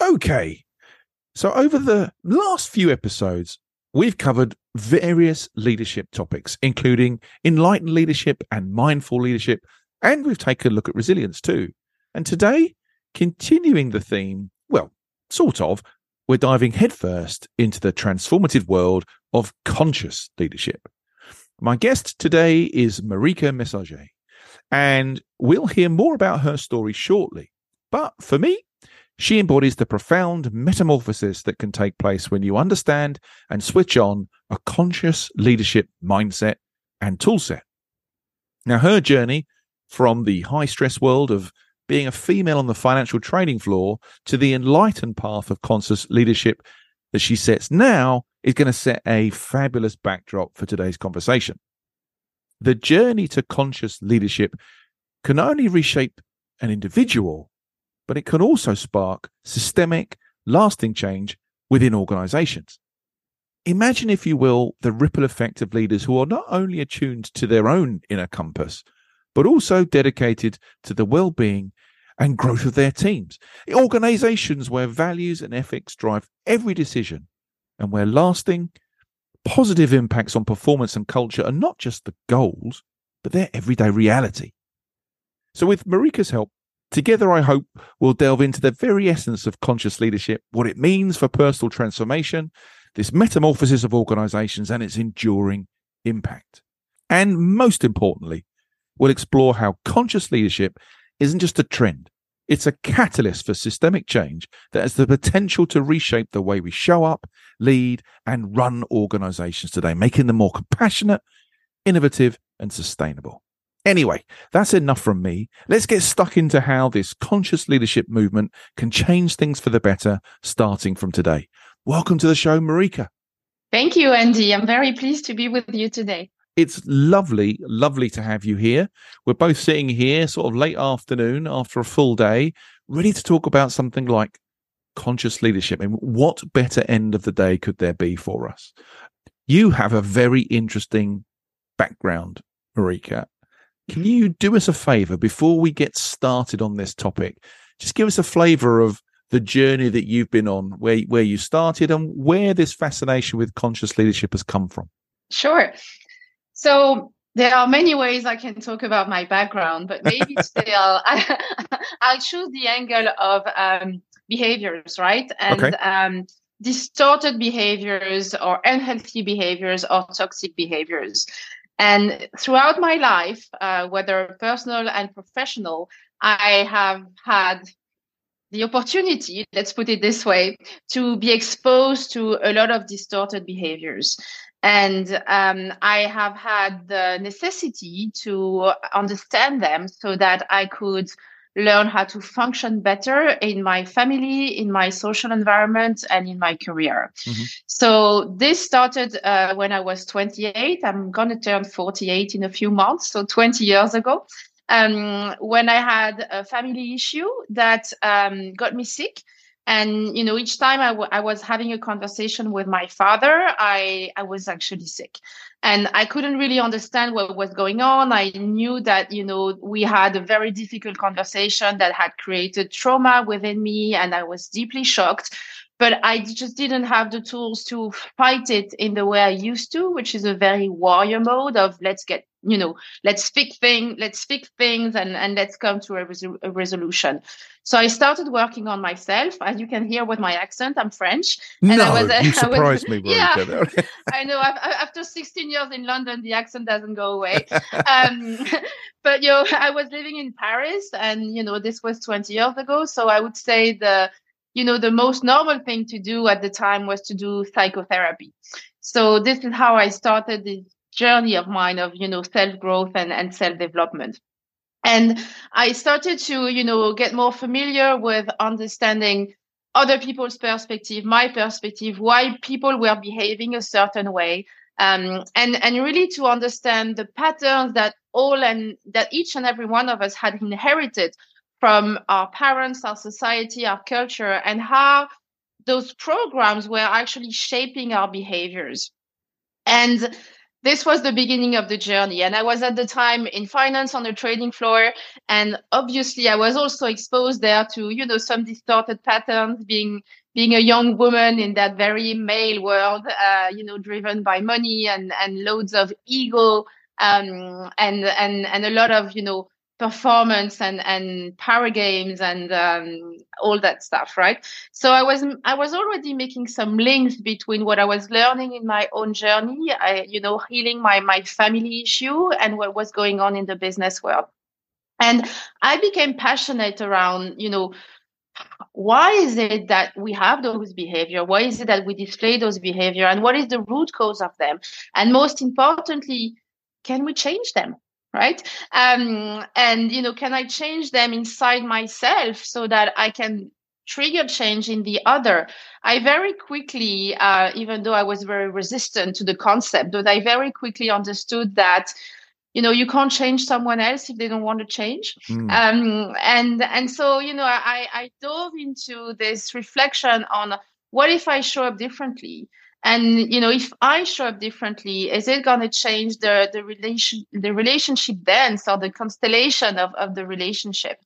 Okay. So, over the last few episodes, we've covered various leadership topics, including enlightened leadership and mindful leadership, and we've taken a look at resilience too. And today, continuing the theme, well, sort of, we're diving headfirst into the transformative world of conscious leadership. My guest today is Marika Messager, and we'll hear more about her story shortly. But for me, she embodies the profound metamorphosis that can take place when you understand and switch on a conscious leadership mindset and toolset. Now, her journey from the high stress world of being a female on the financial trading floor to the enlightened path of conscious leadership that she sets now is going to set a fabulous backdrop for today's conversation. The journey to conscious leadership can only reshape an individual but it can also spark systemic, lasting change within organizations. Imagine, if you will, the ripple effect of leaders who are not only attuned to their own inner compass, but also dedicated to the well being and growth of their teams. Organizations where values and ethics drive every decision and where lasting, positive impacts on performance and culture are not just the goals, but their everyday reality. So, with Marika's help, Together, I hope we'll delve into the very essence of conscious leadership, what it means for personal transformation, this metamorphosis of organizations, and its enduring impact. And most importantly, we'll explore how conscious leadership isn't just a trend, it's a catalyst for systemic change that has the potential to reshape the way we show up, lead, and run organizations today, making them more compassionate, innovative, and sustainable. Anyway, that's enough from me. Let's get stuck into how this conscious leadership movement can change things for the better starting from today. Welcome to the show, Marika. Thank you, Andy. I'm very pleased to be with you today. It's lovely, lovely to have you here. We're both sitting here, sort of late afternoon after a full day, ready to talk about something like conscious leadership. And what better end of the day could there be for us? You have a very interesting background, Marika. Can you do us a favor before we get started on this topic? Just give us a flavor of the journey that you've been on, where where you started, and where this fascination with conscious leadership has come from. Sure. So there are many ways I can talk about my background, but maybe today I'll, I'll choose the angle of um, behaviors, right? And okay. um, distorted behaviors or unhealthy behaviors or toxic behaviors. And throughout my life, uh, whether personal and professional, I have had the opportunity, let's put it this way, to be exposed to a lot of distorted behaviors. And um, I have had the necessity to understand them so that I could learn how to function better in my family, in my social environment, and in my career. Mm-hmm. So this started uh, when I was 28. I'm going to turn 48 in a few months, so 20 years ago. Um, when I had a family issue that um, got me sick. And you know, each time I, w- I was having a conversation with my father, I I was actually sick and I couldn't really understand what was going on. I knew that, you know, we had a very difficult conversation that had created trauma within me, and I was deeply shocked. But I just didn't have the tools to fight it in the way I used to, which is a very warrior mode of let's get you know let's fix thing let's fix things and and let's come to a, a, resolution. So i started working on myself as you can hear with my accent i'm french. And no, I was, you surprised was, me yeah. I know after 16 years in london the accent doesn't go away. Um, but you know i was living in paris and you know this was 20 years ago. So i would say the you know the most normal thing to do at the time was to do psychotherapy. So this is how i started this journey of mine of you know self growth and, and self development and i started to you know get more familiar with understanding other people's perspective my perspective why people were behaving a certain way um, and and really to understand the patterns that all and that each and every one of us had inherited from our parents our society our culture and how those programs were actually shaping our behaviors. And this was the beginning of the journey. And I was at the time in finance on the trading floor. And obviously I was also exposed there to, you know, some distorted patterns being being a young woman in that very male world, uh, you know, driven by money and, and loads of ego, um, and, and, and a lot of, you know, performance and and power games and um, all that stuff right? So i was i was already making some links between what i was learning in my own journey i you know healing my my family issue and what was going on in the business world. And i became passionate around you know why is it that we have those behavior? Why is it that we display those behavior? And what is the root cause of them? And most importantly can we change them right? Um, and you know can i change them inside myself so that i can trigger change in the other? I very quickly uh, even though i was very resistant to the concept but i very quickly understood that you know you can't change someone else if they don't want to change. Mm. um, and and so you know i i dove into this reflection on what if i show up differently and you know if i show up differently is it going to change the the relation the relationship dance or the constellation of, of the relationship.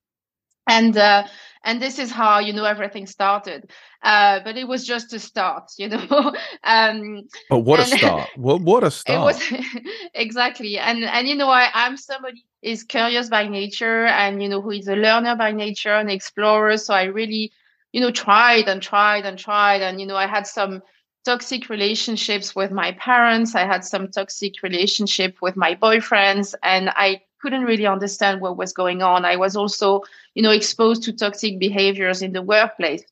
And uh, and this is how you know everything started. Uh, but it was just a start you know? Um but what a start. What, what a start it was exactly. And and you know i i'm somebody is curious by nature and you know who is a learner by nature and explorer. So i really you know tried and tried and tried. And you know i had some toxic relationships with my parents. I had some toxic relationship with my boyfriends and I couldn't really understand what was going on. I was also, you know, exposed to toxic behaviors in the workplace.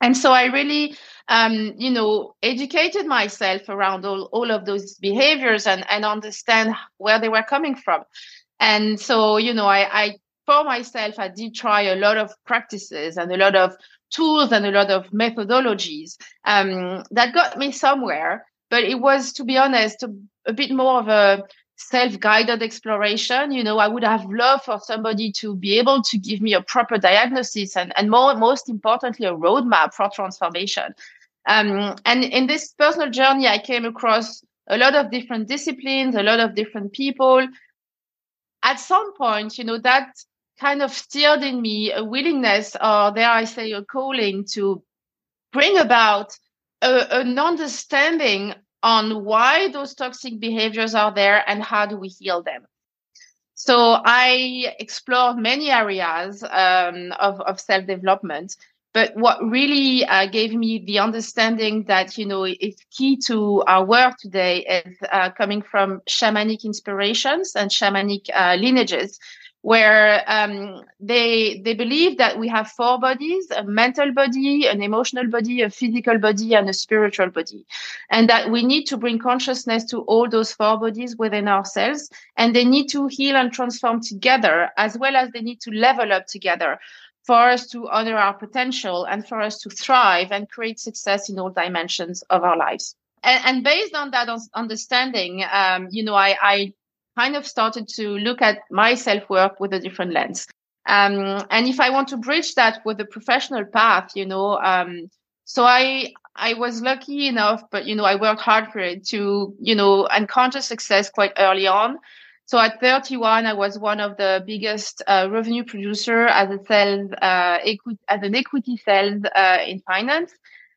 And so I really, um, you know, educated myself around all, all of those behaviors and, and understand where they were coming from. And so, you know, I, I for myself, I did try a lot of practices and a lot of tools and a lot of methodologies um, that got me somewhere. But it was, to be honest, a, a bit more of a self-guided exploration. You know, I would have loved for somebody to be able to give me a proper diagnosis and, and more, most importantly, a roadmap for transformation. Um, and in this personal journey, I came across a lot of different disciplines, a lot of different people. At some point, you know, that kind of stirred in me a willingness, or dare I say, a calling to bring about a, an understanding on why those toxic behaviors are there and how do we heal them. So I explored many areas um, of, of self development. But what really uh, gave me the understanding that, you know, it's key to our work today is uh, coming from shamanic inspirations and shamanic uh, lineages, where um, they they believe that we have four bodies: a mental body, an emotional body, a physical body, and a spiritual body, and that we need to bring consciousness to all those four bodies within ourselves, and they need to heal and transform together, as well as they need to level up together for us to honor our potential and for us to thrive and create success in all dimensions of our lives. And, and based on that understanding, um, you know, I, I kind of started to look at my self work with a different lens. Um, and if I want to bridge that with a professional path, you know, um, so I I was lucky enough, but you know, I worked hard for it to you know encounter success quite early on. So at 31, I was one of the biggest uh, revenue producer as a sales uh, equity as an equity sales uh, in finance,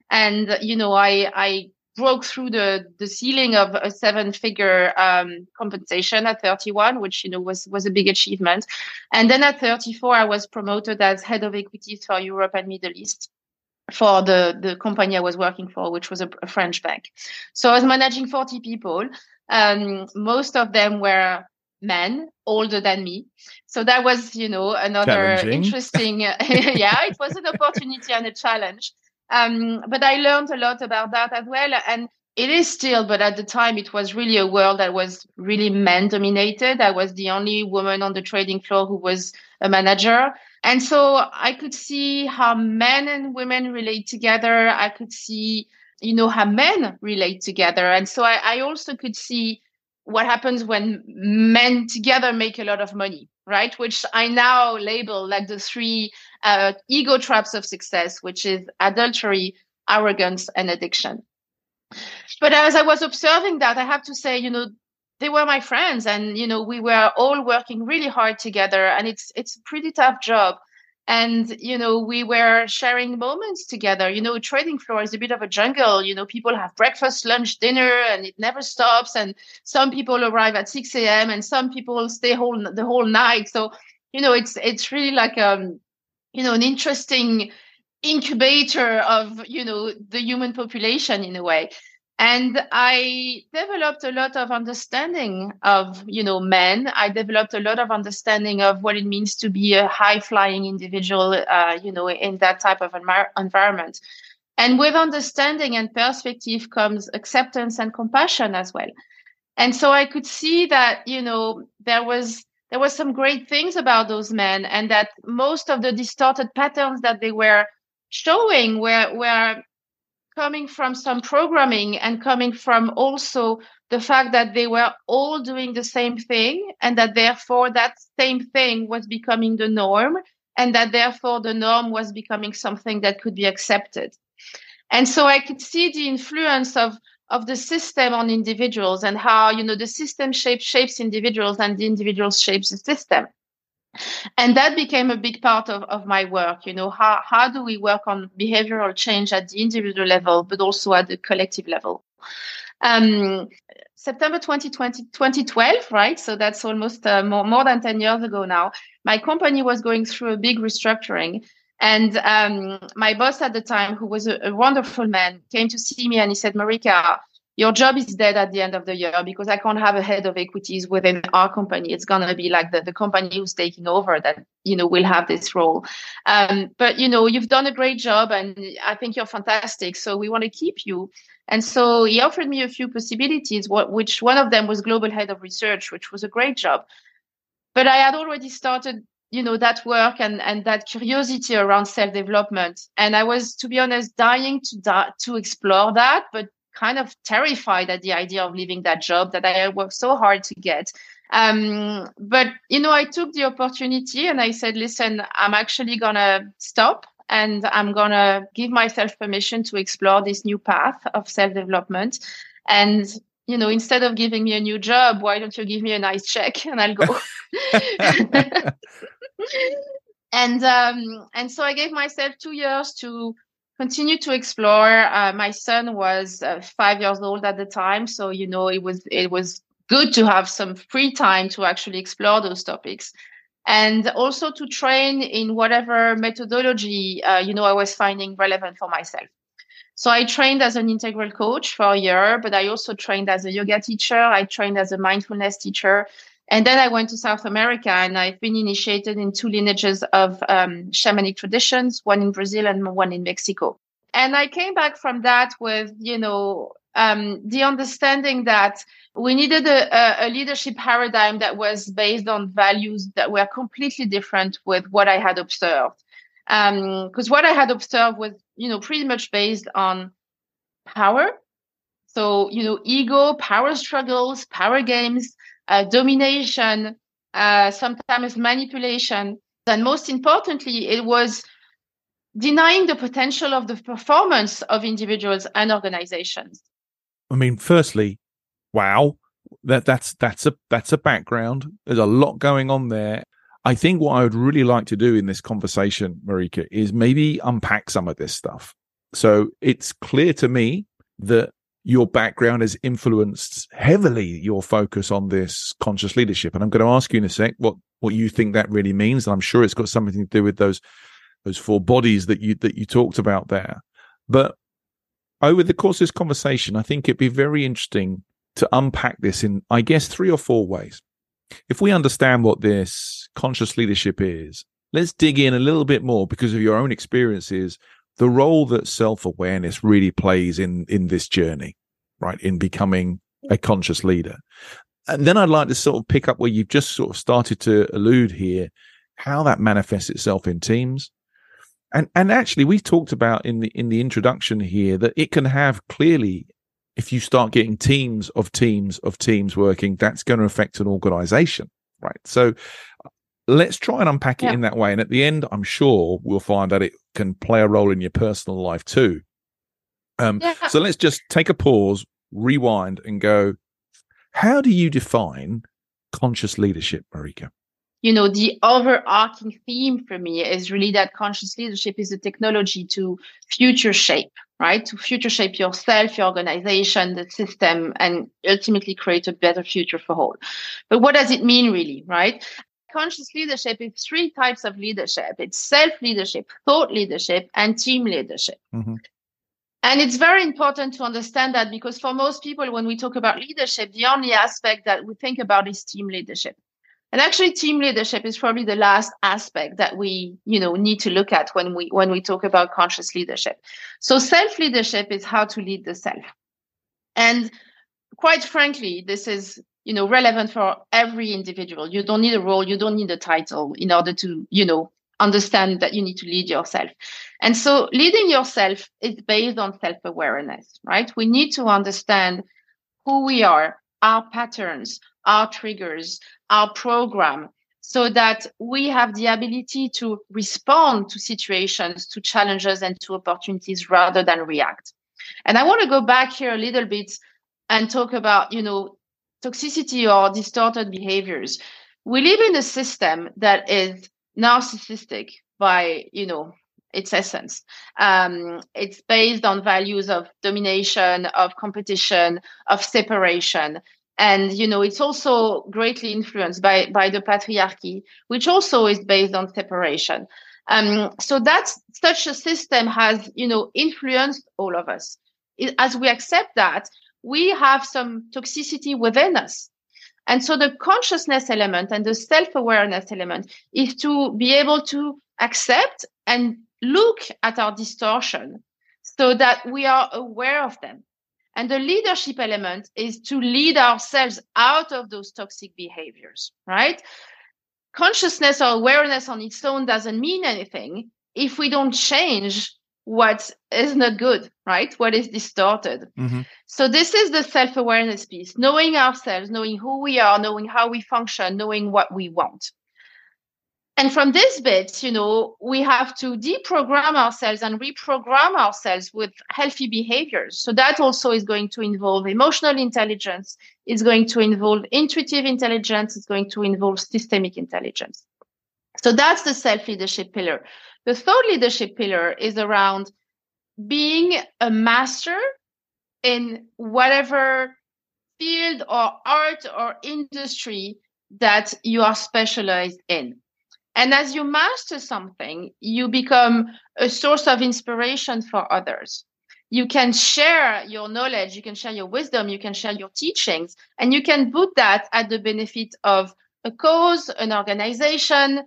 and you know, I I broke through the the ceiling of a seven figure um, compensation at 31 which you know was was a big achievement. And then at 34 i was promoted as head of equities for europe and middle east for the the company i was working for which was a, a french bank. So i was managing 40 people. Um, most of them were men older than me. So that was you know another interesting yeah it was an opportunity and a challenge um, but I learned a lot about that as well. And it is still, but at the time, it was really a world that was really men dominated. I was the only woman on the trading floor who was a manager. And so I could see how men and women relate together. I could see, you know, how men relate together. And so I, I also could see what happens when men together make a lot of money, right? Which I now label like the three uh, ego traps of success, which is adultery, arrogance, and addiction. But as I was observing that, I have to say, you know, they were my friends, and you know, we were all working really hard together, and it's it's a pretty tough job. And you know we were sharing moments together. You know trading floor is a bit of a jungle. You know people have breakfast lunch dinner and it never stops. And some people arrive at 6 a.m and some people stay whole the whole night. So you know it's it's really like um you know an interesting incubator of you know the human population in a way. And i developed a lot of understanding of you know men. I developed a lot of understanding of what it means to be a high flying individual uh, you know in that type of environment. And with understanding and perspective comes acceptance and compassion as well. And so i could see that you know there was there was some great things about those men and that most of the distorted patterns that they were showing were were coming from some programming and coming from also the fact that they were all doing the same thing and that therefore that same thing was becoming the norm and that therefore the norm was becoming something that could be accepted. And so i could see the influence of of the system on individuals and how you know the system shapes shapes individuals and the individuals shapes the system. And that became a big part of, of my work you know how, how do we work on behavioral change at the individual level but also at the collective level? Um, september 2020 2012 right? So that's almost uh, more, more than 10 years ago now my company was going through a big restructuring and um, my boss at the time who was a, a wonderful man came to see me and he said marika your job is dead at the end of the year because I can't have a head of equities within our company. It's gonna be like the, the company who's taking over that, you know, will have this role. Um, but you know, you've done a great job and I think you're fantastic. So we want to keep you. And so he offered me a few possibilities, what, which one of them was global head of research, which was a great job. But I had already started you know that work and and that curiosity around self development and i was to be honest dying to die, to explore that but kind of terrified at the idea of leaving that job that I worked so hard to get. Um, but you know, I took the opportunity and I said, "Listen, I'm actually gonna stop." And I'm gonna give myself permission to explore this new path of self development. And you know, instead of giving me a new job, why don't you give me a nice check and I'll go? and um, and so I gave myself two years to continue to explore. Uh, my son was uh, five years old at the time, so you know it was it was good to have some free time to actually explore those topics, and also to train in whatever methodology uh, you know I was finding relevant for myself. So I trained as an integral coach for a year, but I also trained as a yoga teacher. I trained as a mindfulness teacher. And then I went to South America and I've been initiated in two lineages of um, shamanic traditions, one in Brazil and one in Mexico. And I came back from that with, you know, um, the understanding that we needed a, a, leadership paradigm that was based on values that were completely different with what I had observed. Because um, what I had observed was, you know, pretty much based on power. So, you know, ego, power struggles, power games, uh, domination, uh, sometimes manipulation. And most importantly, it was denying the potential of the performance of individuals and organizations. I mean, firstly, wow, that that's that's a that's a background. There's a lot going on there. I think what I would really like to do in this conversation, Marika, is maybe unpack some of this stuff. So it's clear to me that your background has influenced heavily your focus on this conscious leadership. And I'm going to ask you in a sec what what you think that really means. And I'm sure it's got something to do with those those four bodies that you that you talked about there. But over the course of this conversation, I think it'd be very interesting to unpack this in, I guess, three or four ways. If we understand what this conscious leadership is, let's dig in a little bit more because of your own experiences the role that self-awareness really plays in in this journey right in becoming a conscious leader and then i'd like to sort of pick up where you've just sort of started to allude here how that manifests itself in teams and and actually we talked about in the in the introduction here that it can have clearly if you start getting teams of teams of teams working that's going to affect an organization right so let's try and unpack it yeah. in that way. And at the end, I'm sure we'll find that it can play a role in your personal life too. Um, yeah. So let's just take a pause, rewind, and go. How do you define conscious leadership, Marika? You know, the overarching theme for me is really that conscious leadership is a technology to future shape, right? To future shape yourself, your organization, the system, and ultimately create a better future for all. But what does it mean, really, right? Conscious leadership is three types of leadership it's self leadership, thought leadership, and team leadership. Mm-hmm. And it's very important to understand that because for most people, when we talk about leadership, the only aspect that we think about is team leadership. And actually, team leadership is probably the last aspect that we, you know, need to look at when we when we talk about conscious leadership. So self leadership is how to lead the self. And quite frankly, this is you know relevant for every individual. You don't need a role you don't need a title in order to you know understand that you need to lead yourself. And so leading yourself is based on self-awareness right? We need to understand who we are our patterns our triggers our program so that we have the ability to respond to situations to challenges and to opportunities rather than react. And i want to go back here a little bit and talk about you know toxicity or distorted behaviors. We live in a system that is narcissistic by, you know, its essence. Um, it's based on values of domination, of competition, of separation. And you know, it's also greatly influenced by by the patriarchy, which also is based on separation. Um, so that's such a system has you know influenced all of us. It, as we accept that, we have some toxicity within us. And so the consciousness element and the self awareness element is to be able to accept and look at our distortion so that we are aware of them. And the leadership element is to lead ourselves out of those toxic behaviors, right? Consciousness or awareness on its own doesn't mean anything if we don't change what is not good, right? What is distorted. Mm-hmm. So this is the self-awareness piece, knowing ourselves, knowing who we are, knowing how we function, knowing what we want. And from this bit, you know, we have to deprogram ourselves and reprogram ourselves with healthy behaviors. So that also is going to involve emotional intelligence, is going to involve intuitive intelligence, is going to involve systemic intelligence. So that's the self leadership pillar. The third leadership pillar is around being a master in whatever field or art or industry that you are specialized in. And as you master something, you become a source of inspiration for others. You can share your knowledge, you can share your wisdom, you can share your teachings, and you can put that at the benefit of a cause, an organization,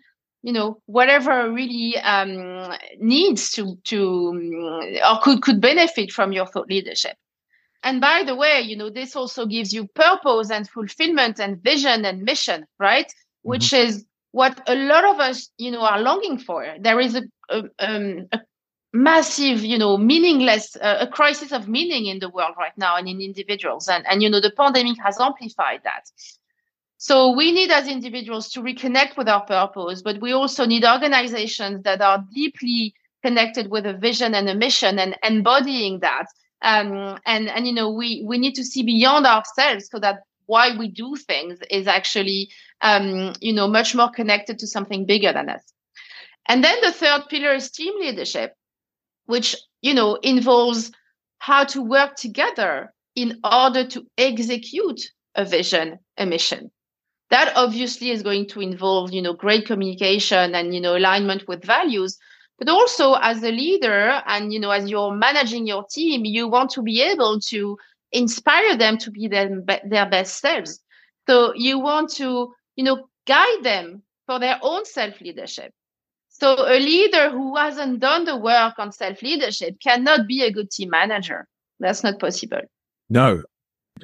you know whatever really um, needs to to or could could benefit from your thought leadership. And by the way you know this also gives you purpose and fulfillment and vision and mission right? Mm-hmm. which is what a lot of us you know are longing for. There is a, a, um, a massive you know meaningless uh, a crisis of meaning in the world right now and in individuals. And and you know the pandemic has amplified that so we need as individuals to reconnect with our purpose, but we also need organizations that are deeply connected with a vision and a mission and embodying that. Um, and and you know we we need to see beyond ourselves so that why we do things is actually um, you know much more connected to something bigger than us. And then the third pillar is team leadership, which you know involves how to work together in order to execute a vision, a mission. That obviously is going to involve, you know, great communication and, you know, alignment with values. But also as a leader and, you know, as you're managing your team, you want to be able to inspire them to be their, their best selves. So you want to, you know, guide them for their own self leadership. So a leader who hasn't done the work on self leadership cannot be a good team manager. That's not possible. No,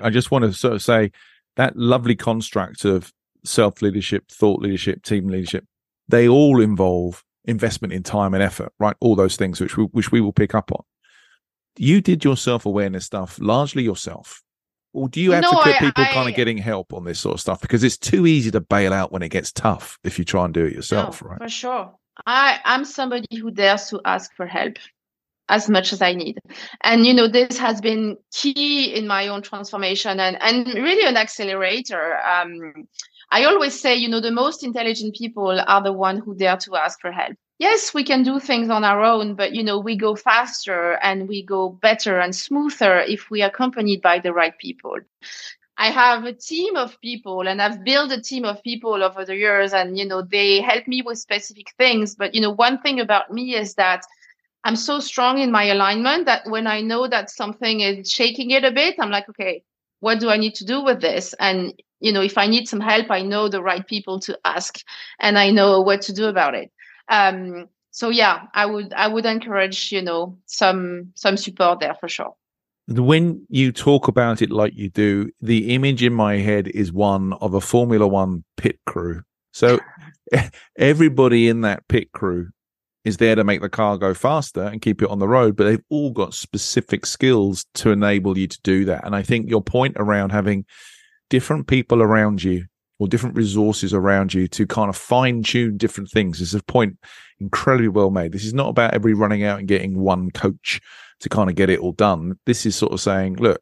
I just want to sort of say that lovely construct of self leadership, thought leadership, team leadership, they all involve investment in time and effort, right? All those things which we, which we will pick up on. You did your self awareness stuff largely yourself. Or do you advocate no, I, people I, kind of getting help on this sort of stuff? Because it's too easy to bail out when it gets tough if you try and do it yourself, no, right? For sure. I, I'm somebody who dares to ask for help as much as I need. And you know, this has been key in my own transformation and, and really an accelerator. Um, I always say, you know, the most intelligent people are the one who dare to ask for help. Yes, we can do things on our own, but you know, we go faster and we go better and smoother if we are accompanied by the right people. I have a team of people and I've built a team of people over the years and you know they help me with specific things but you know one thing about me is that I'm so strong in my alignment that when I know that something is shaking it a bit I'm like okay what do I need to do with this? And you know if I need some help I know the right people to ask and I know what to do about it. Um so yeah I would I would encourage you know some some support there for sure. When you talk about it like you do, the image in my head is one of a Formula One pit crew. So everybody in that pit crew is there to make the car go faster and keep it on the road, but they've all got specific skills to enable you to do that. And I think your point around having different people around you or different resources around you to kind of fine tune different things is a point incredibly well made. This is not about every running out and getting one coach to kind of get it all done. This is sort of saying, look,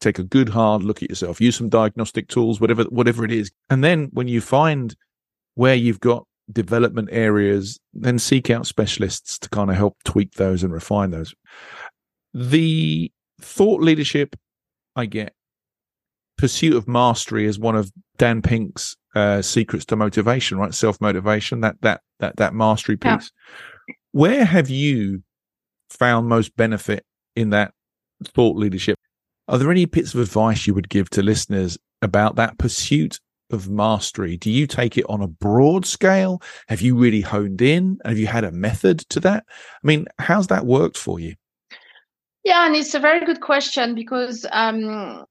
take a good hard look at yourself, use some diagnostic tools, whatever whatever it is. And then when you find where you've got development areas, then seek out specialists to kind of help tweak those and refine those. The thought leadership I get pursuit of mastery is one of Dan Pink's uh, secrets to motivation, right? Self motivation, that that that that mastery piece. Yeah. Where have you found most benefit in that thought leadership. Are there any bits of advice you would give to listeners about that pursuit of mastery? Do you take it on a broad scale? Have you really honed in? Have you had a method to that? I mean, how's that worked for you? Yeah, and it's a very good question because um,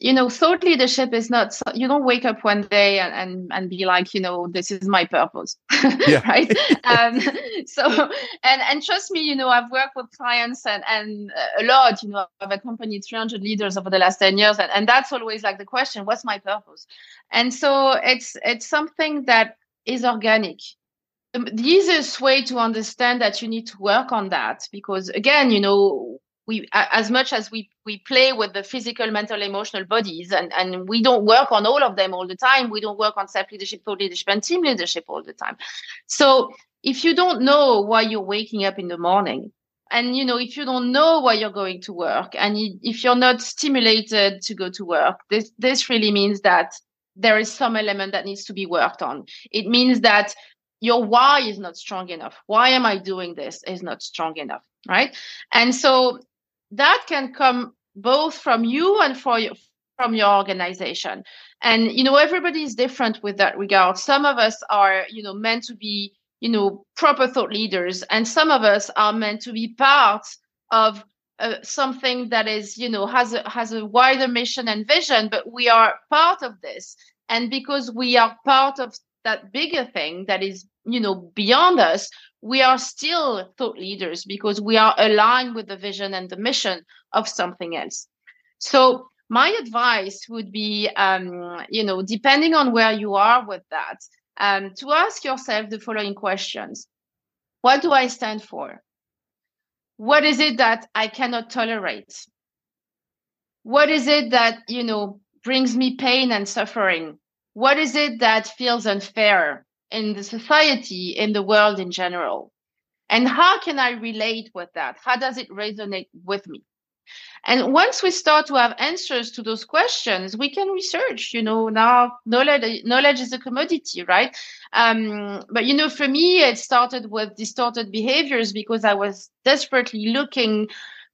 you know thought leadership is not you don't wake up one day and and, and be like you know this is my purpose right? Um, so and and trust me you know i've worked with clients and and a lot you know i've accompanied 300 leaders over the last 10 years and, and that's always like the question what's my purpose? And so it's it's something that is organic. The easiest way to understand that you need to work on that because again you know we as much as we we play with the physical mental emotional bodies and and we don't work on all of them all the time we don't work on self leadership thought leadership and team leadership all the time. So if you don't know why you're waking up in the morning and you know if you don't know why you're going to work and if you're not stimulated to go to work this this really means that there is some element that needs to be worked on. It means that your why is not strong enough. Why am i doing this is not strong enough right? And so that can come both from you and for your, from your organization. And you know, everybody is different with that regard. Some of us are, you know, meant to be, you know, proper thought leaders, and some of us are meant to be part of uh, something that is, you know, has a has a wider mission and vision. But we are part of this, and because we are part of that bigger thing that is, you know, beyond us, we are still thought leaders because we are aligned with the vision and the mission of something else. So my advice would be, um, you know, depending on where you are with that, um, to ask yourself the following questions. What do I stand for? What is it that I cannot tolerate? What is it that, you know, brings me pain and suffering? What is it that feels unfair? In the society, in the world in general. And how can I relate with that? How does it resonate with me? And once we start to have answers to those questions, we can research. You know, now knowledge knowledge is a commodity, right? Um, but you know, for me, it started with distorted behaviors because I was desperately looking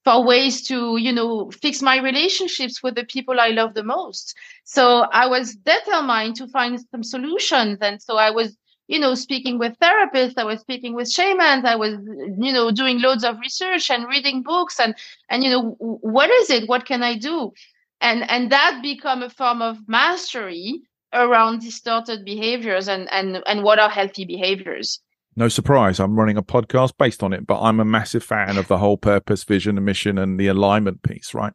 for ways to, you know, fix my relationships with the people I love the most. So I was determined to find some solutions. And so I was, you know, speaking with therapists, I was speaking with shamans, I was, you know, doing loads of research and reading books and, and, you know, what is it? What can I do? And, and that become a form of mastery around distorted behaviors and, and, and what are healthy behaviors. No surprise, I'm running a podcast based on it, but I'm a massive fan of the whole purpose, vision, and mission and the alignment piece, right?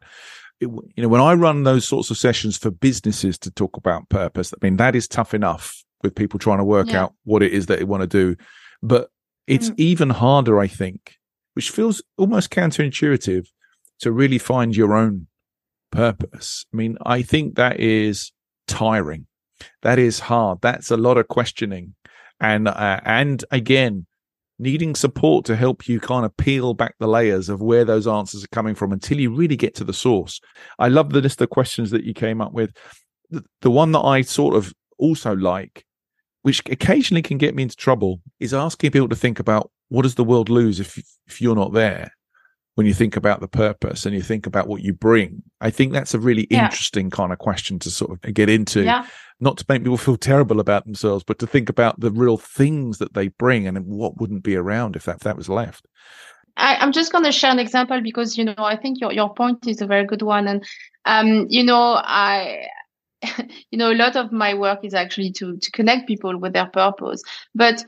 It, you know, when I run those sorts of sessions for businesses to talk about purpose, I mean, that is tough enough with people trying to work yeah. out what it is that they want to do. But it's mm. even harder, I think, which feels almost counterintuitive to really find your own purpose. I mean, I think that is tiring. That is hard. That's a lot of questioning and uh, and again needing support to help you kind of peel back the layers of where those answers are coming from until you really get to the source. I love the list of questions that you came up with. The, the one that I sort of also like, which occasionally can get me into trouble, is asking people to think about what does the world lose if if you're not there when you think about the purpose and you think about what you bring. I think that's a really yeah. interesting kind of question to sort of get into. Yeah not to make people feel terrible about themselves, but to think about the real things that they bring and what wouldn't be around if that, if that was left. I, am just going to share an example because you know I think your your point is a very good one, and um, you know I you know a lot of my work is actually to to connect people with their purpose, but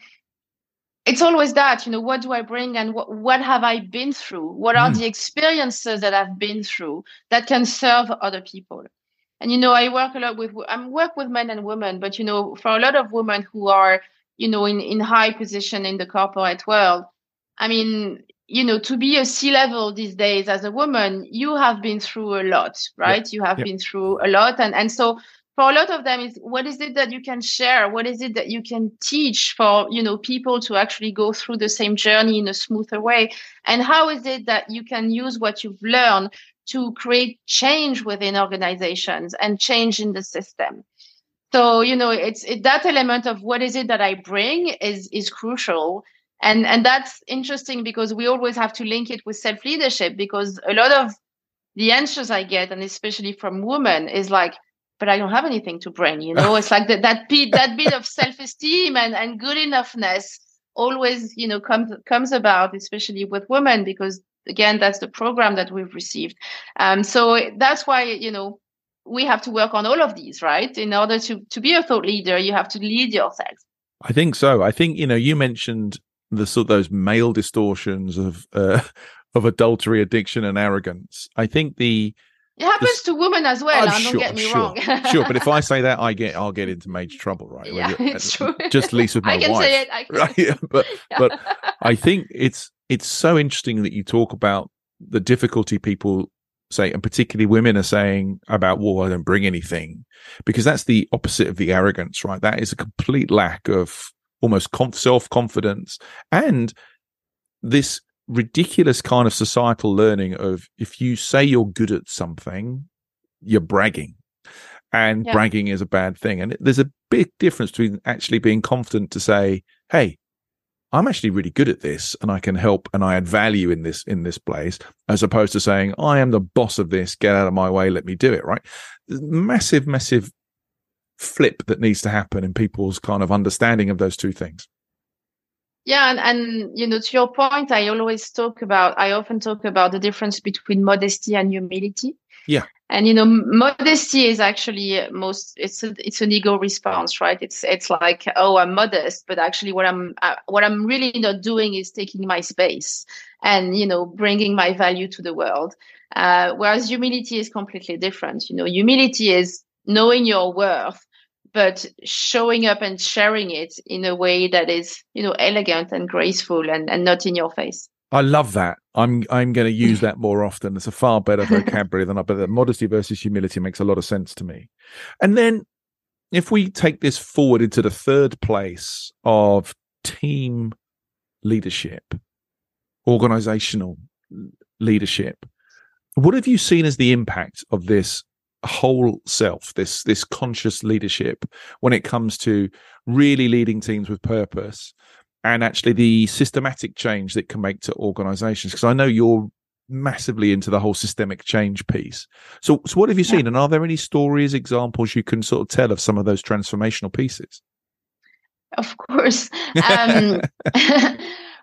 it's always that you know what do I bring and what what have I been through? What are mm. the experiences that I've been through that can serve other people? and you know i work a lot with i work with men and women but you know for a lot of women who are you know in in high position in the corporate world i mean you know to be a c level these days as a woman you have been through a lot right yeah. you have yeah. been through a lot and and so for a lot of them is what is it that you can share what is it that you can teach for you know people to actually go through the same journey in a smoother way and how is it that you can use what you've learned to create change within organizations and change in the system. So, you know, it's it, that element of what is it that I bring is is crucial. And and that's interesting because we always have to link it with self leadership because a lot of the answers I get, and especially from women, is like, but I don't have anything to bring. You know, it's like that that bit that bit of self esteem and and good enoughness always you know comes comes about, especially with women because again that's the program that we've received. Um, so that's why you know we have to work on all of these right? In order to to be a thought leader you have to lead yourself i think so. I think you know you mentioned the sort of those male distortions of uh, of adultery addiction and arrogance i think the it happens to women as well. Oh, sure, don't get me sure, wrong. sure, but if I say that, I get I'll get into major trouble, right? Yeah, it's true. Just least with my I can wife, say it. I can right? Yeah, but yeah. but I think it's it's so interesting that you talk about the difficulty people say, and particularly women are saying about, well, I don't bring anything, because that's the opposite of the arrogance, right? That is a complete lack of almost self confidence and this ridiculous kind of societal learning of if you say you're good at something, you're bragging. And yeah. bragging is a bad thing. And there's a big difference between actually being confident to say, Hey, I'm actually really good at this and I can help and I add value in this in this place as opposed to saying I am the boss of this get out of my way let me do it right massive massive flip that needs to happen in people's kind of understanding of those two things. Yeah and, and you know to your point I always talk about I often talk about the difference between modesty and humility. Yeah. And you know modesty is actually most it's a, it's an ego response right? It's it's like oh i'm modest but actually what i'm uh, what i'm really not doing is taking my space and you know bringing my value to the world. Uh, whereas humility is completely different. You know humility is knowing your worth but showing up and sharing it in a way that is you know elegant and graceful and, and not in your face I love that. I'm I'm going to use that more often. It's a far better vocabulary than I. But modesty versus humility makes a lot of sense to me. And then, if we take this forward into the third place of team leadership, organizational leadership, What have you seen as the impact of this whole self, this this conscious leadership, when it comes to really leading teams with purpose, and actually the systematic change that can make to organisations? Because I know you're massively into the whole systemic change piece. So, so what have you seen? Yeah. And are there any stories, examples you can sort of tell of some of those transformational pieces? Of course. Um,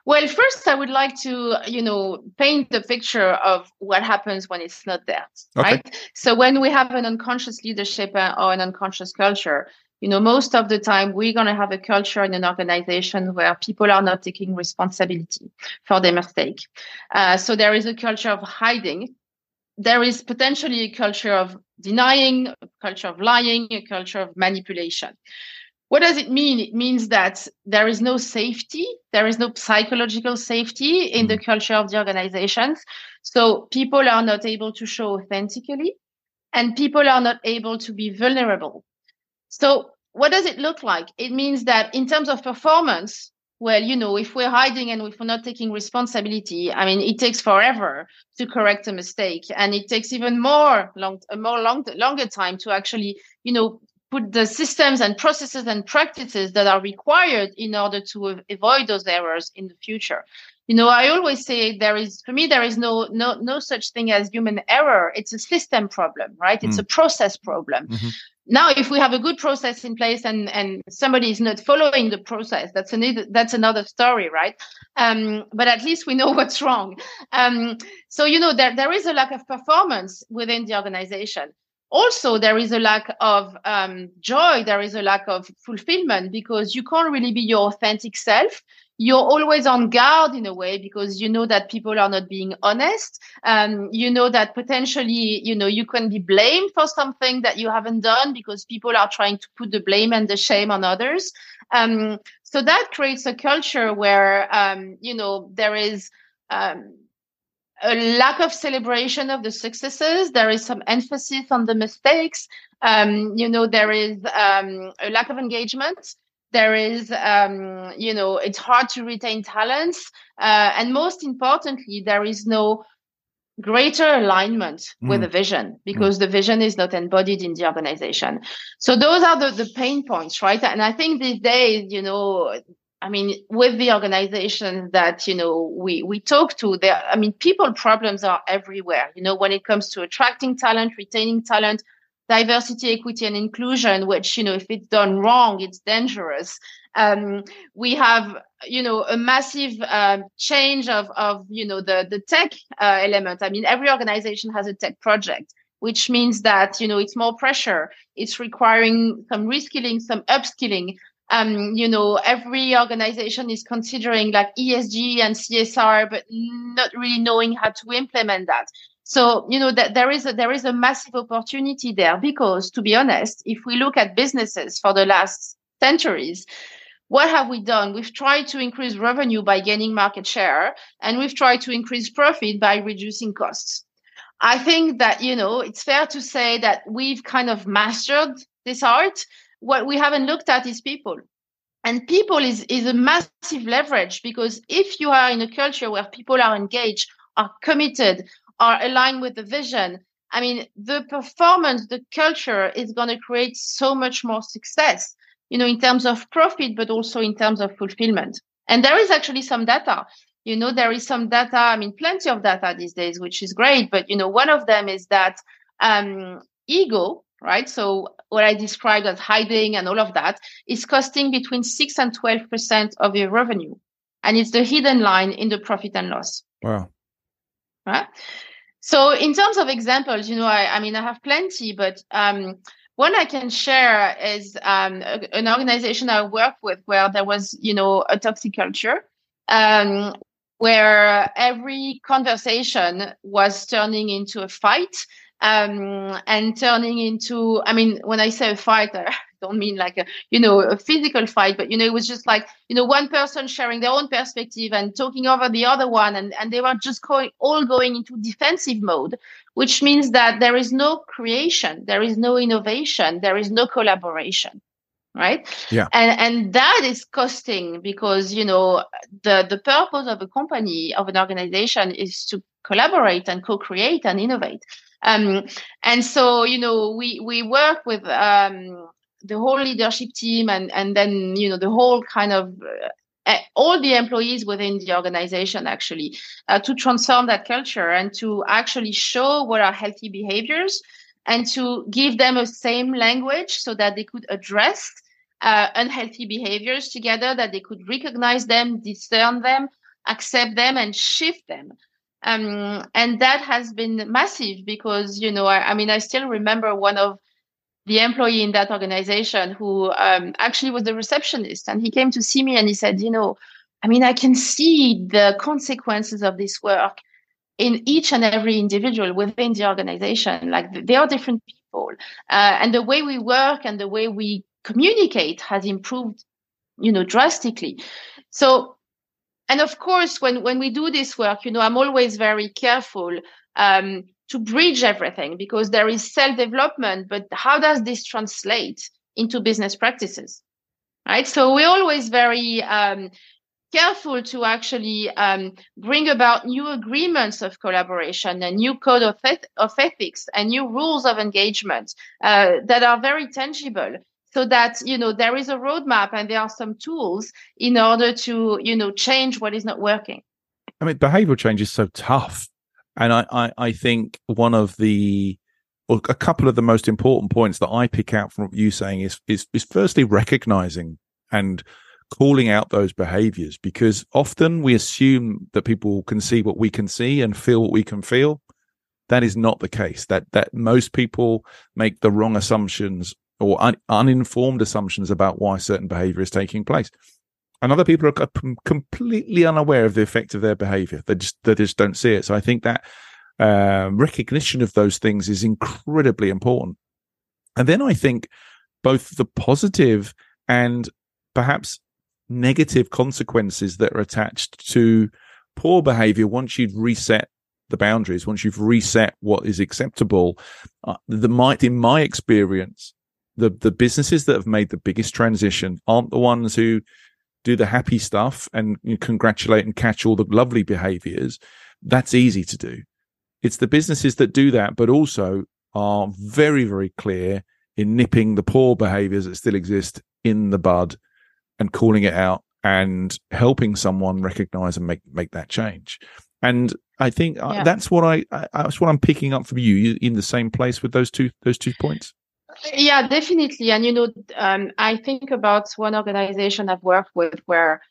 well, first, I would like to, you know, paint the picture of what happens when it's not there, okay. right? So when we have an unconscious leadership or an unconscious culture, you know, most of the time we're going to have a culture in an organization where people are not taking responsibility for their mistake. Uh, so there is a culture of hiding. There is potentially a culture of denying, a culture of lying, a culture of manipulation. What does it mean? It means that there is no safety, there is no psychological safety in the mm. culture of the organizations. So people are not able to show authentically and people are not able to be vulnerable. So what does it look like? It means that in terms of performance, well, you know, if we're hiding and if we're not taking responsibility, I mean, it takes forever to correct a mistake, and it takes even more long, a more long, longer time to actually, you know, put the systems and processes and practices that are required in order to avoid those errors in the future. You know i always say there is for me there is no no no such thing as human error. It's a system problem right? It's mm. a process problem. Mm-hmm. now if we have a good process in place and and somebody is not following the process that's another that's another story right? Um, but at least we know what's wrong. Um, so you know there, there is a lack of performance within the organization also there is a lack of um, joy there is a lack of fulfillment because you can't really be your authentic self. You're always on guard in a way because you know that people are not being honest. Um, you know that potentially you know you can be blamed for something that you haven't done because people are trying to put the blame and the shame on others. Um, so that creates a culture where um, you know there is um, a lack of celebration of the successes. There is some emphasis on the mistakes. Um, you know, there is um, a lack of engagement. There is, um, you know, it's hard to retain talents. Uh, and most importantly, there is no greater alignment mm. with the vision because mm. the vision is not embodied in the organization. So those are the, the pain points, right? And I think these days, you know, I mean, with the organizations that, you know, we, we talk to there, I mean, people problems are everywhere, you know, when it comes to attracting talent, retaining talent, diversity, equity, and inclusion, which, you know, if it's done wrong, it's dangerous. Um, we have, you know, a massive uh, change of, of, you know, the, the tech uh, element. I mean, every organization has a tech project which means that you know it's more pressure it's requiring some reskilling some upskilling um, you know, every organization is considering like ESG and CSR, but not really knowing how to implement that. So, you know, that there is a, there is a massive opportunity there because to be honest, if we look at businesses for the last centuries, what have we done? We've tried to increase revenue by gaining market share and we've tried to increase profit by reducing costs. I think that, you know, it's fair to say that we've kind of mastered this art what we haven't looked at is people. And people is is a massive leverage because if you are in a culture where people are engaged are committed are aligned with the vision i mean the performance the culture is going to create so much more success you know in terms of profit but also in terms of fulfillment. And there is actually some data. You know there is some data i mean plenty of data these days which is great but you know one of them is that um, ego right? So what I described as hiding and all of that is costing between six and 12% of your revenue. And it's the hidden line in the profit and loss. Wow. Right. So in terms of examples, you know, I, I mean, I have plenty, but um, one I can share is um, a, an organization I work with where there was, you know, a toxic culture. Um, where every conversation was turning into a fight um, and turning into, I mean, when I say a fight, I don't mean like a, you know, a physical fight, but, you know, it was just like, you know, one person sharing their own perspective and talking over the other one. And, and they were just going, all going into defensive mode, which means that there is no creation, there is no innovation, there is no collaboration right yeah and and that is costing because you know the the purpose of a company of an organization is to collaborate and co-create and innovate. Um, and so, you know, we, we work with um, the whole leadership team and, and then, you know, the whole kind of uh, all the employees within the organization actually uh, to transform that culture and to actually show what are healthy behaviors and to give them a same language so that they could address uh, unhealthy behaviors together, that they could recognize them, discern them, accept them, and shift them. Um, and that has been massive because, you know, I, I, mean, I still remember one of the employee in that organization who um, actually was the receptionist. And he came to see me and he said, you know, I mean, I can see the consequences of this work in each and every individual within the organization. Like they are different people. Uh, and the way we work and the way we communicate has improved, you know, drastically. So and of course when when we do this work you know i'm always very careful um, to bridge everything because there is self development but how does this translate into business practices right? So we're always very um, careful to actually um, bring about new agreements of collaboration and new code of, eth- of ethics and new rules of engagement uh, that are very tangible so that you know there is a roadmap and there are some tools in order to you know change what is not working. I mean behavioral change is so tough. And i i, I think one of the or a couple of the most important points that i pick out from you saying is is, is firstly recognizing and calling out those behaviors because often we assume that people can see what we can see and feel what we can feel. That is not the case. That that most people make the wrong assumptions or un- uninformed assumptions about why certain behavior is taking place. And other people are completely unaware of the effect of their behavior. They just they just don't see it. So I think that uh, recognition of those things is incredibly important. And then I think both the positive and perhaps negative consequences that are attached to poor behavior once you've reset the boundaries, once you've reset what is acceptable, uh, the might, in my experience, the the businesses that have made the biggest transition aren't the ones who do the happy stuff and you congratulate and catch all the lovely behaviors. That's easy to do. It's the businesses that do that, but also are very, very clear in nipping the poor behaviors that still exist in the bud and calling it out and helping someone recognize and make make that change. And I think uh, yeah. that's what I, I that's what I'm picking up from you. You in the same place with those two those two points. Yeah, definitely. And you know, um, I think about one organization I've worked with where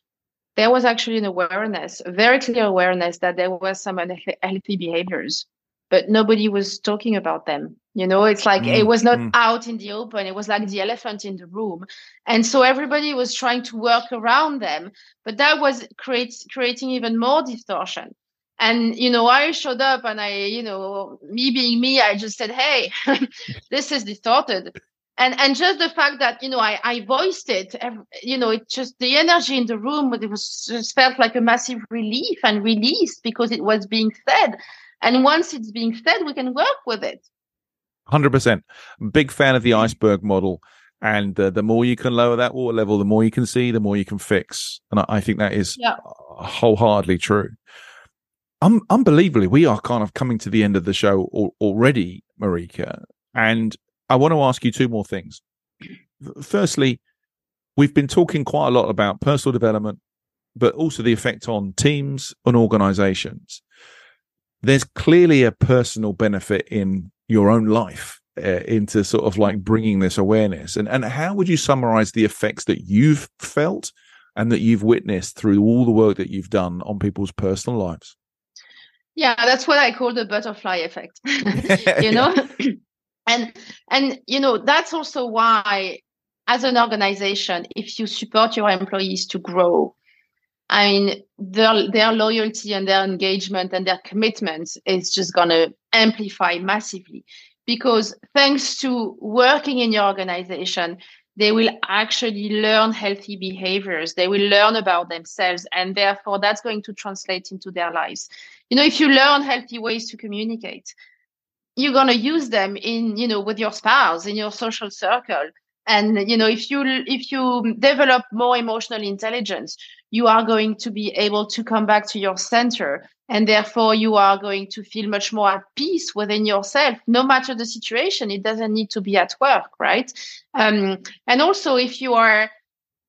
there was actually an awareness, a very clear awareness that there was some unhealthy behaviors, but nobody was talking about them. You know, it's like mm, it was not mm. out in the open. It was like the elephant in the room. And so everybody was trying to work around them, but that was creates creating even more distortion and you know i showed up and i you know me being me i just said hey this is distorted. And and just the fact that you know i i voiced it you know it just the energy in the room it was just felt like a massive relief and release because it was being said. And once it's being said we can work with it. 100% big fan of the iceberg model. And uh, the more you can lower that water level the more you can see the more you can fix. And i, I think that is yeah. wholeheartedly true um, unbelievably, we are kind of coming to the end of the show al- already, Marika. And I want to ask you two more things. Firstly, we've been talking quite a lot about personal development, but also the effect on teams and organizations. There's clearly a personal benefit in your own life uh, into sort of like bringing this awareness. And, and how would you summarize the effects that you've felt and that you've witnessed through all the work that you've done on people's personal lives? Yeah that's what i call the butterfly effect you know? And and you know that's also why as an organization if you support your employees to grow i mean their their loyalty and their engagement and their commitment is just going to amplify massively. Because thanks to working in your organization they will actually learn healthy behaviors. They will learn about themselves and therefore that's going to translate into their lives. You know if you learn healthy ways to communicate you're going to use them in you know with your spouse in your social circle and you know if you if you develop more emotional intelligence you are going to be able to come back to your center. And therefore you are going to feel much more at peace within yourself no matter the situation. It doesn't need to be at work right? Um, and also if you are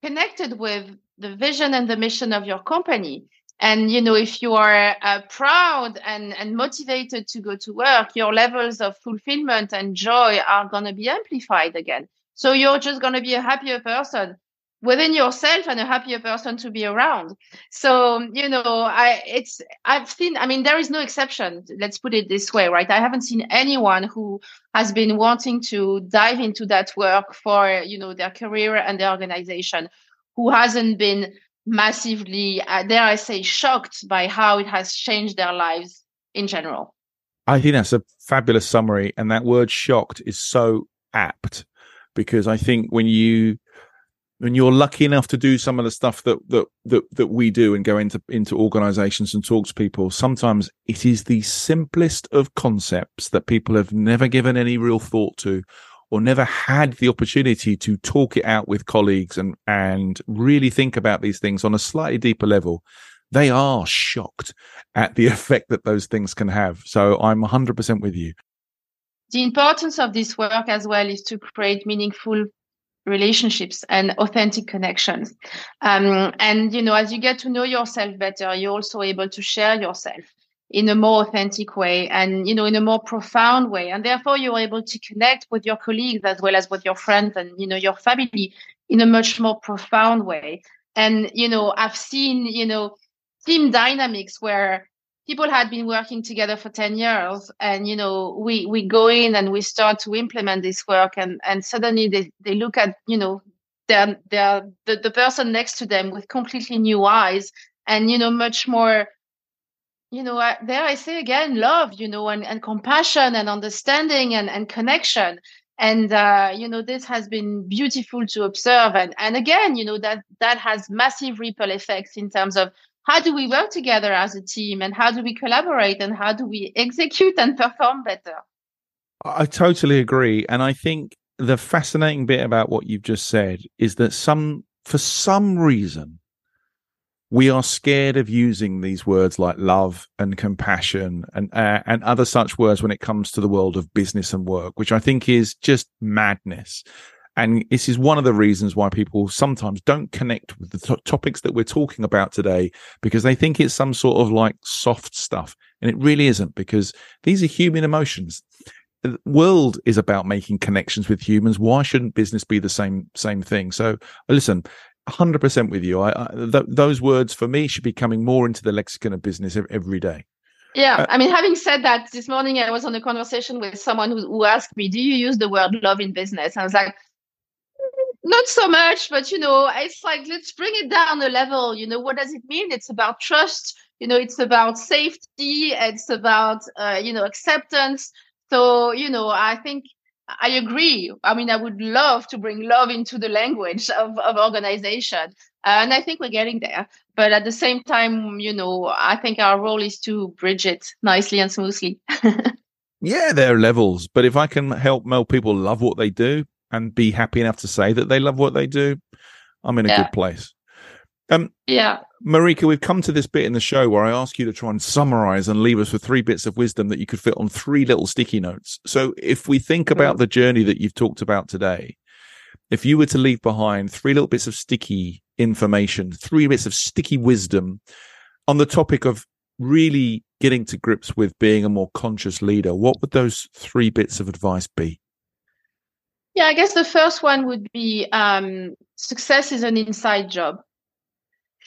connected with the vision and the mission of your company and you know if you are uh, proud and, and motivated to go to work your levels of fulfillment and joy are going to be amplified again so you're just going to be a happier person within yourself and a happier person to be around. So you know i it's i've seen i mean there is no exception. Let's put it this way right? I haven't seen anyone who has been wanting to dive into that work for you know their career and their organization who hasn't been massively uh, dare i say shocked by how it has changed their lives in general. I think that's a fabulous summary and that word shocked is so apt because i think when you when you're lucky enough to do some of the stuff that that that that we do and go into into organizations and talk to people sometimes it is the simplest of concepts that people have never given any real thought to or never had the opportunity to talk it out with colleagues and and really think about these things on a slightly deeper level. They are shocked at the effect that those things can have. So i'm 100% with you the importance of this work as well is to create meaningful relationships and authentic connections. Um, and, you know, as you get to know yourself better, you're also able to share yourself in a more authentic way and, you know, in a more profound way. And therefore, you're able to connect with your colleagues as well as with your friends and, you know, your family in a much more profound way. And, you know, I've seen, you know, team dynamics where people had been working together for 10 years and you know we we go in and we start to implement this work and and suddenly they, they look at you know their, their the, the person next to them with completely new eyes and you know much more you know there i say again love you know and, and compassion and understanding and, and connection. And uh, you know this has been beautiful to observe. And and again you know that that has massive ripple effects in terms of how do we work together as a team and how do we collaborate and how do we execute and perform better? I totally agree and i think the fascinating bit about what you've just said is that some for some reason we are scared of using these words like love and compassion and uh, and other such words when it comes to the world of business and work which i think is just madness and this is one of the reasons why people sometimes don't connect with the t- topics that we're talking about today because they think it's some sort of like soft stuff. And it really isn't because these are human emotions. The world is about making connections with humans. Why shouldn't business be the same same thing? So listen, 100% with you. I, I th- those words for me should be coming more into the lexicon of business every day. Yeah, uh, I mean, having said that, this morning I was on a conversation with someone who, who asked me, "Do you use the word love in business?" I was like, not so much, but you know, it's like let's bring it down a level. You know, what does it mean? It's about trust. You know, it's about safety. It's about uh, you know acceptance. So you know, I think I agree. I mean, I would love to bring love into the language of, of organization. And I think we're getting there. But at the same time, you know, I think our role is to bridge it nicely and smoothly. yeah, there are levels. But if I can help more people love what they do, and be happy enough to say that they love what they do, I'm in a yeah. good place. Um, yeah. Marika, we've come to this bit in the show where I ask you to try and summarize and leave us with three bits of wisdom that you could fit on three little sticky notes. So if we think about the journey that you've talked about today, if you were to leave behind three little bits of sticky information, three bits of sticky wisdom on the topic of really getting to grips with being a more conscious leader, what would those three bits of advice be? Yeah, I guess the first one would be um, success is an inside job.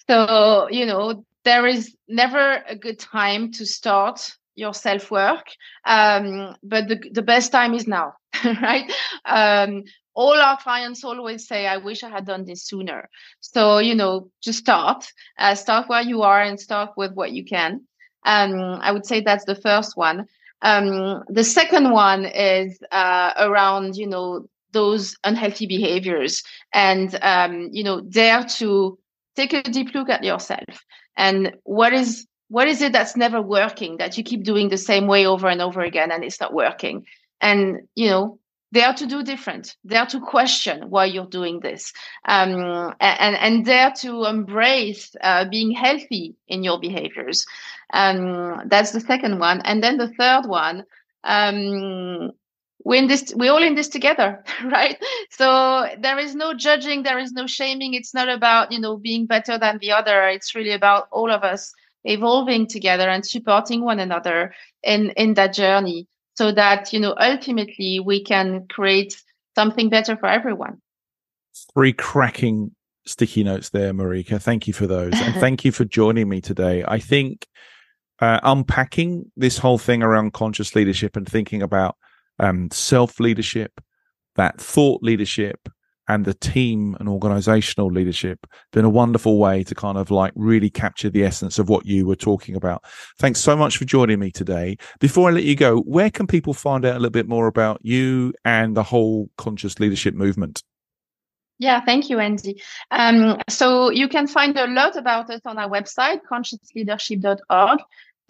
So, you know, there is never a good time to start your self work, um, but the, the best time is now, right? Um, all our clients always say, I wish I had done this sooner. So, you know, just start, uh, start where you are and start with what you can. Um, I would say that's the first one. Um, the second one is uh, around, you know, those unhealthy behaviors and um, you know dare to take a deep look at yourself and what is what is it that's never working that you keep doing the same way over and over again and it's not working and you know dare to do different, dare to question why you're doing this, um, and, and dare to embrace uh, being healthy in your behaviors. Um, that's the second one. And then the third one, um, we're in this, we're all in this together, right? So there is no judging, there is no shaming. It's not about, you know, being better than the other. It's really about all of us evolving together and supporting one another in, in that journey so that you know ultimately we can create something better for everyone three cracking sticky notes there marika thank you for those and thank you for joining me today i think uh, unpacking this whole thing around conscious leadership and thinking about um, self leadership that thought leadership and the team and organizational leadership been a wonderful way to kind of like really capture the essence of what you were talking about. Thanks so much for joining me today. Before I let you go, where can people find out a little bit more about you and the whole conscious leadership movement? Yeah, thank you, Andy. Um, so you can find a lot about it on our website, consciousleadership.org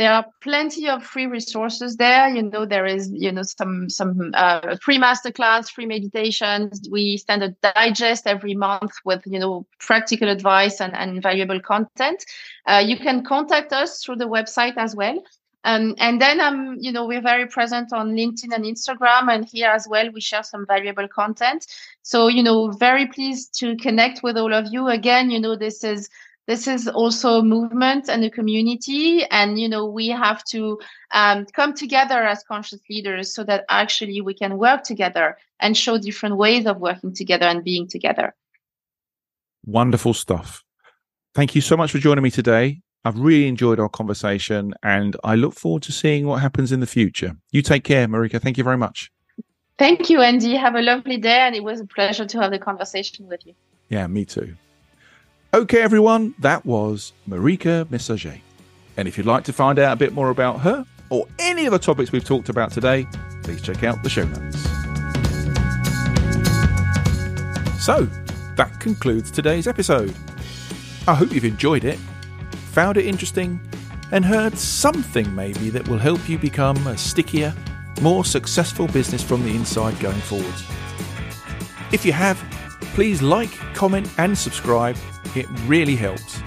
there are plenty of free resources there. You know there is you know some some uh, free masterclass free meditations. We send a digest every month with you know practical advice and, and valuable content. Uh, you can contact us through the website as well. Um, and then um, you know we're very present on linkedin and instagram and here as well we share some valuable content. So you know very pleased to connect with all of you. Again you know this is this is also a movement and a community and you know we have to um, come together as conscious leaders so that actually we can work together and show different ways of working together and being together. Wonderful stuff. Thank you so much for joining me today. I've really enjoyed our conversation and i look forward to seeing what happens in the future. You take care marika. Thank you very much. Thank you andy. Have a lovely day and it was a pleasure to have the conversation with you. Yeah me too Okay, everyone, that was Marika Messager. And if you'd like to find out a bit more about her or any of the topics we've talked about today, please check out the show notes. So, that concludes today's episode. I hope you've enjoyed it, found it interesting, and heard something maybe that will help you become a stickier, more successful business from the inside going forward. If you have, please like, comment, and subscribe it really helps.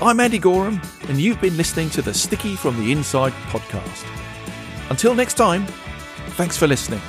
I'm Andy Goram, and you've been listening to the Sticky from the Inside podcast. Until next time, thanks for listening.